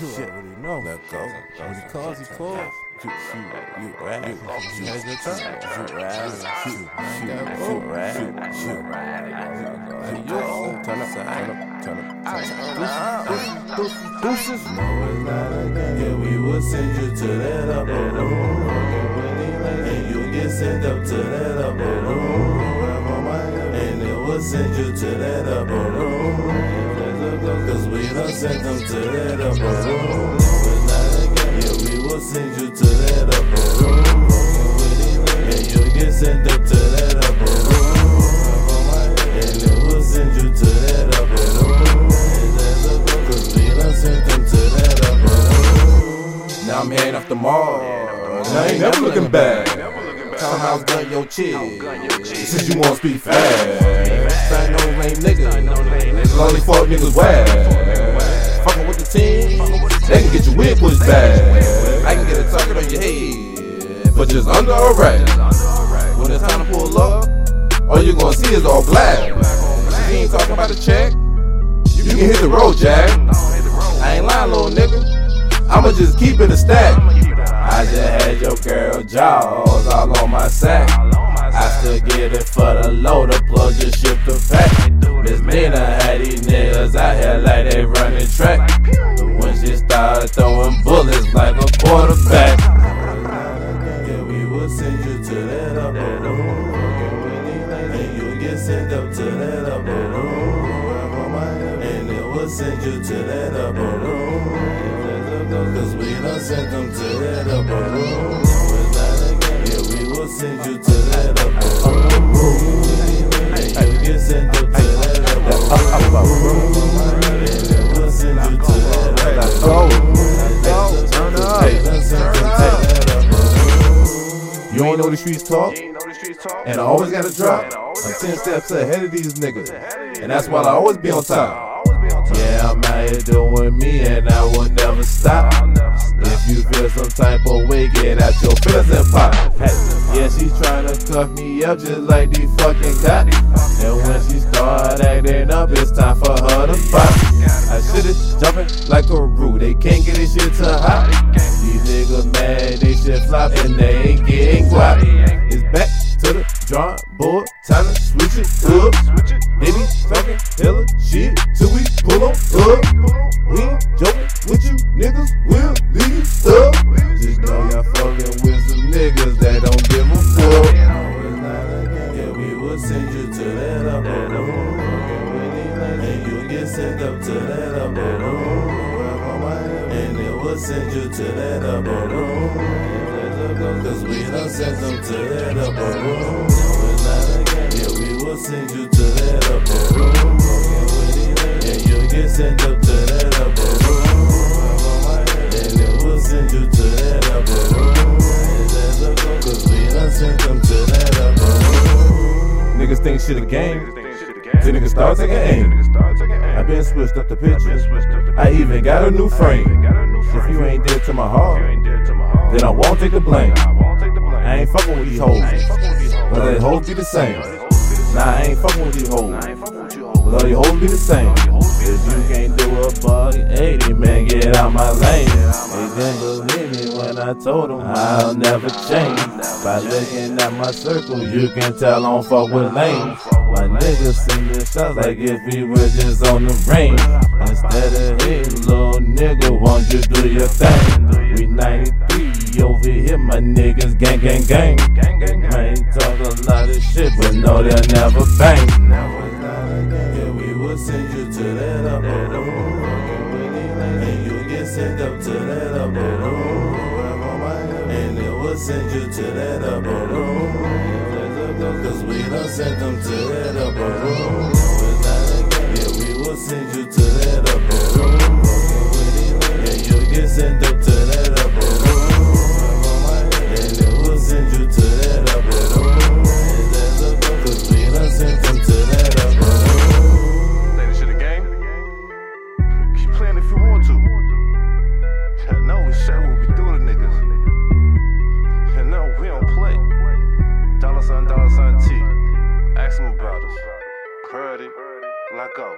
You already know. Let go. When he calls, he calls. Shoot, shoot, you rap. You had your turn. shoot, rap. Shoot, shoot, shoot, rap. Shoot, Shoot, rap. Hey, yo, turn up, turn up, turn up, turn up. Deuces. No, it's not a game. Yeah, we will send you to that upper room. And you you get sent up to that upper room. And it will send you to that upper room. Done sent them to that upper room. It's not. Yeah, we will send you to that upper room. And you get sent up to that upper room. And it will send you to that upper room. Cause we done sent them to that upper room. Now I'm heading off the mall. I ain't never looking back. Townhouse gun your chick. Since you wanna speak fast. Sign no lame nigga. Only fuck niggas whack. Team. They can get your wig pushed back. I can get a target on your head. But just under arrest. When it's time to pull up, all you gonna see is all black. You ain't talking about a check, you can hit the road, Jack. I ain't lying, little nigga. I'ma just keep it a stack. I just had your girl jaws all on my sack. I still get it for the loader, plug to that upper room. And it will send you to that upper room. Cause we done sent them to that upper room. Yeah, we will send you to that upper room. And you get sent up to that upper room. It will send you to that upper room. You ain't know the streets talk, and I always gotta drop. I'm 10 steps ahead of these niggas, and that's why I always be on top. Yeah, I'm out here doing me, and I will never stop. If you feel some type of way, get out your and pop. Yeah, she tryna cuff me up just like these fucking cops. And when she start acting up, it's time for her to pop. I is jumping like a root, they can't get this shit to hot. These niggas mad, they shit flop, and they ain't getting guap. It's back drawing board, time to switch it up. They be talking hella shit till we pull on up. We ain't joking with you niggas, we'll leave you stuck. Just know y'all fucking with some niggas that don't give a fuck. Yeah, we will send you to that upper room. And you get sent up to that upper room. And it will send you to that upper room. Cause we done sent them to that upper room. Yeah, we will send you to that upper room. And you get sent up to that upper room. And it will send you to that upper room. Cause we done sent them to that upper room. Niggas think shit a game. Till niggas start taking aim. I been switched up the pictures. I even got a new frame. If you ain't dead to my heart, then I won't take the blame. I ain't fucking with these hoes. But they hoes be the same. Nah, I ain't fucking with these hoes. But all these hoes be the same. If you can't do a buck 80, man, get out my lane. They didn't believe me when I told them I'll never change. By looking at my circle, you can tell I don't fuck with lanes. My niggas send the shots like if we were just on the range. Instead of hating, little nigga, won't you do your thing? We 93 over here, my niggas gang, gang, gang. Gang, gang, gang. Man, talk a lot of shit, but no, they'll never bang. Yeah, we will send you to that upper room. And you get sent up to that upper room. And it will send you to that upper room. Cause we done sent them to that upper room. Yeah, we will send you About us. Curdy, let go.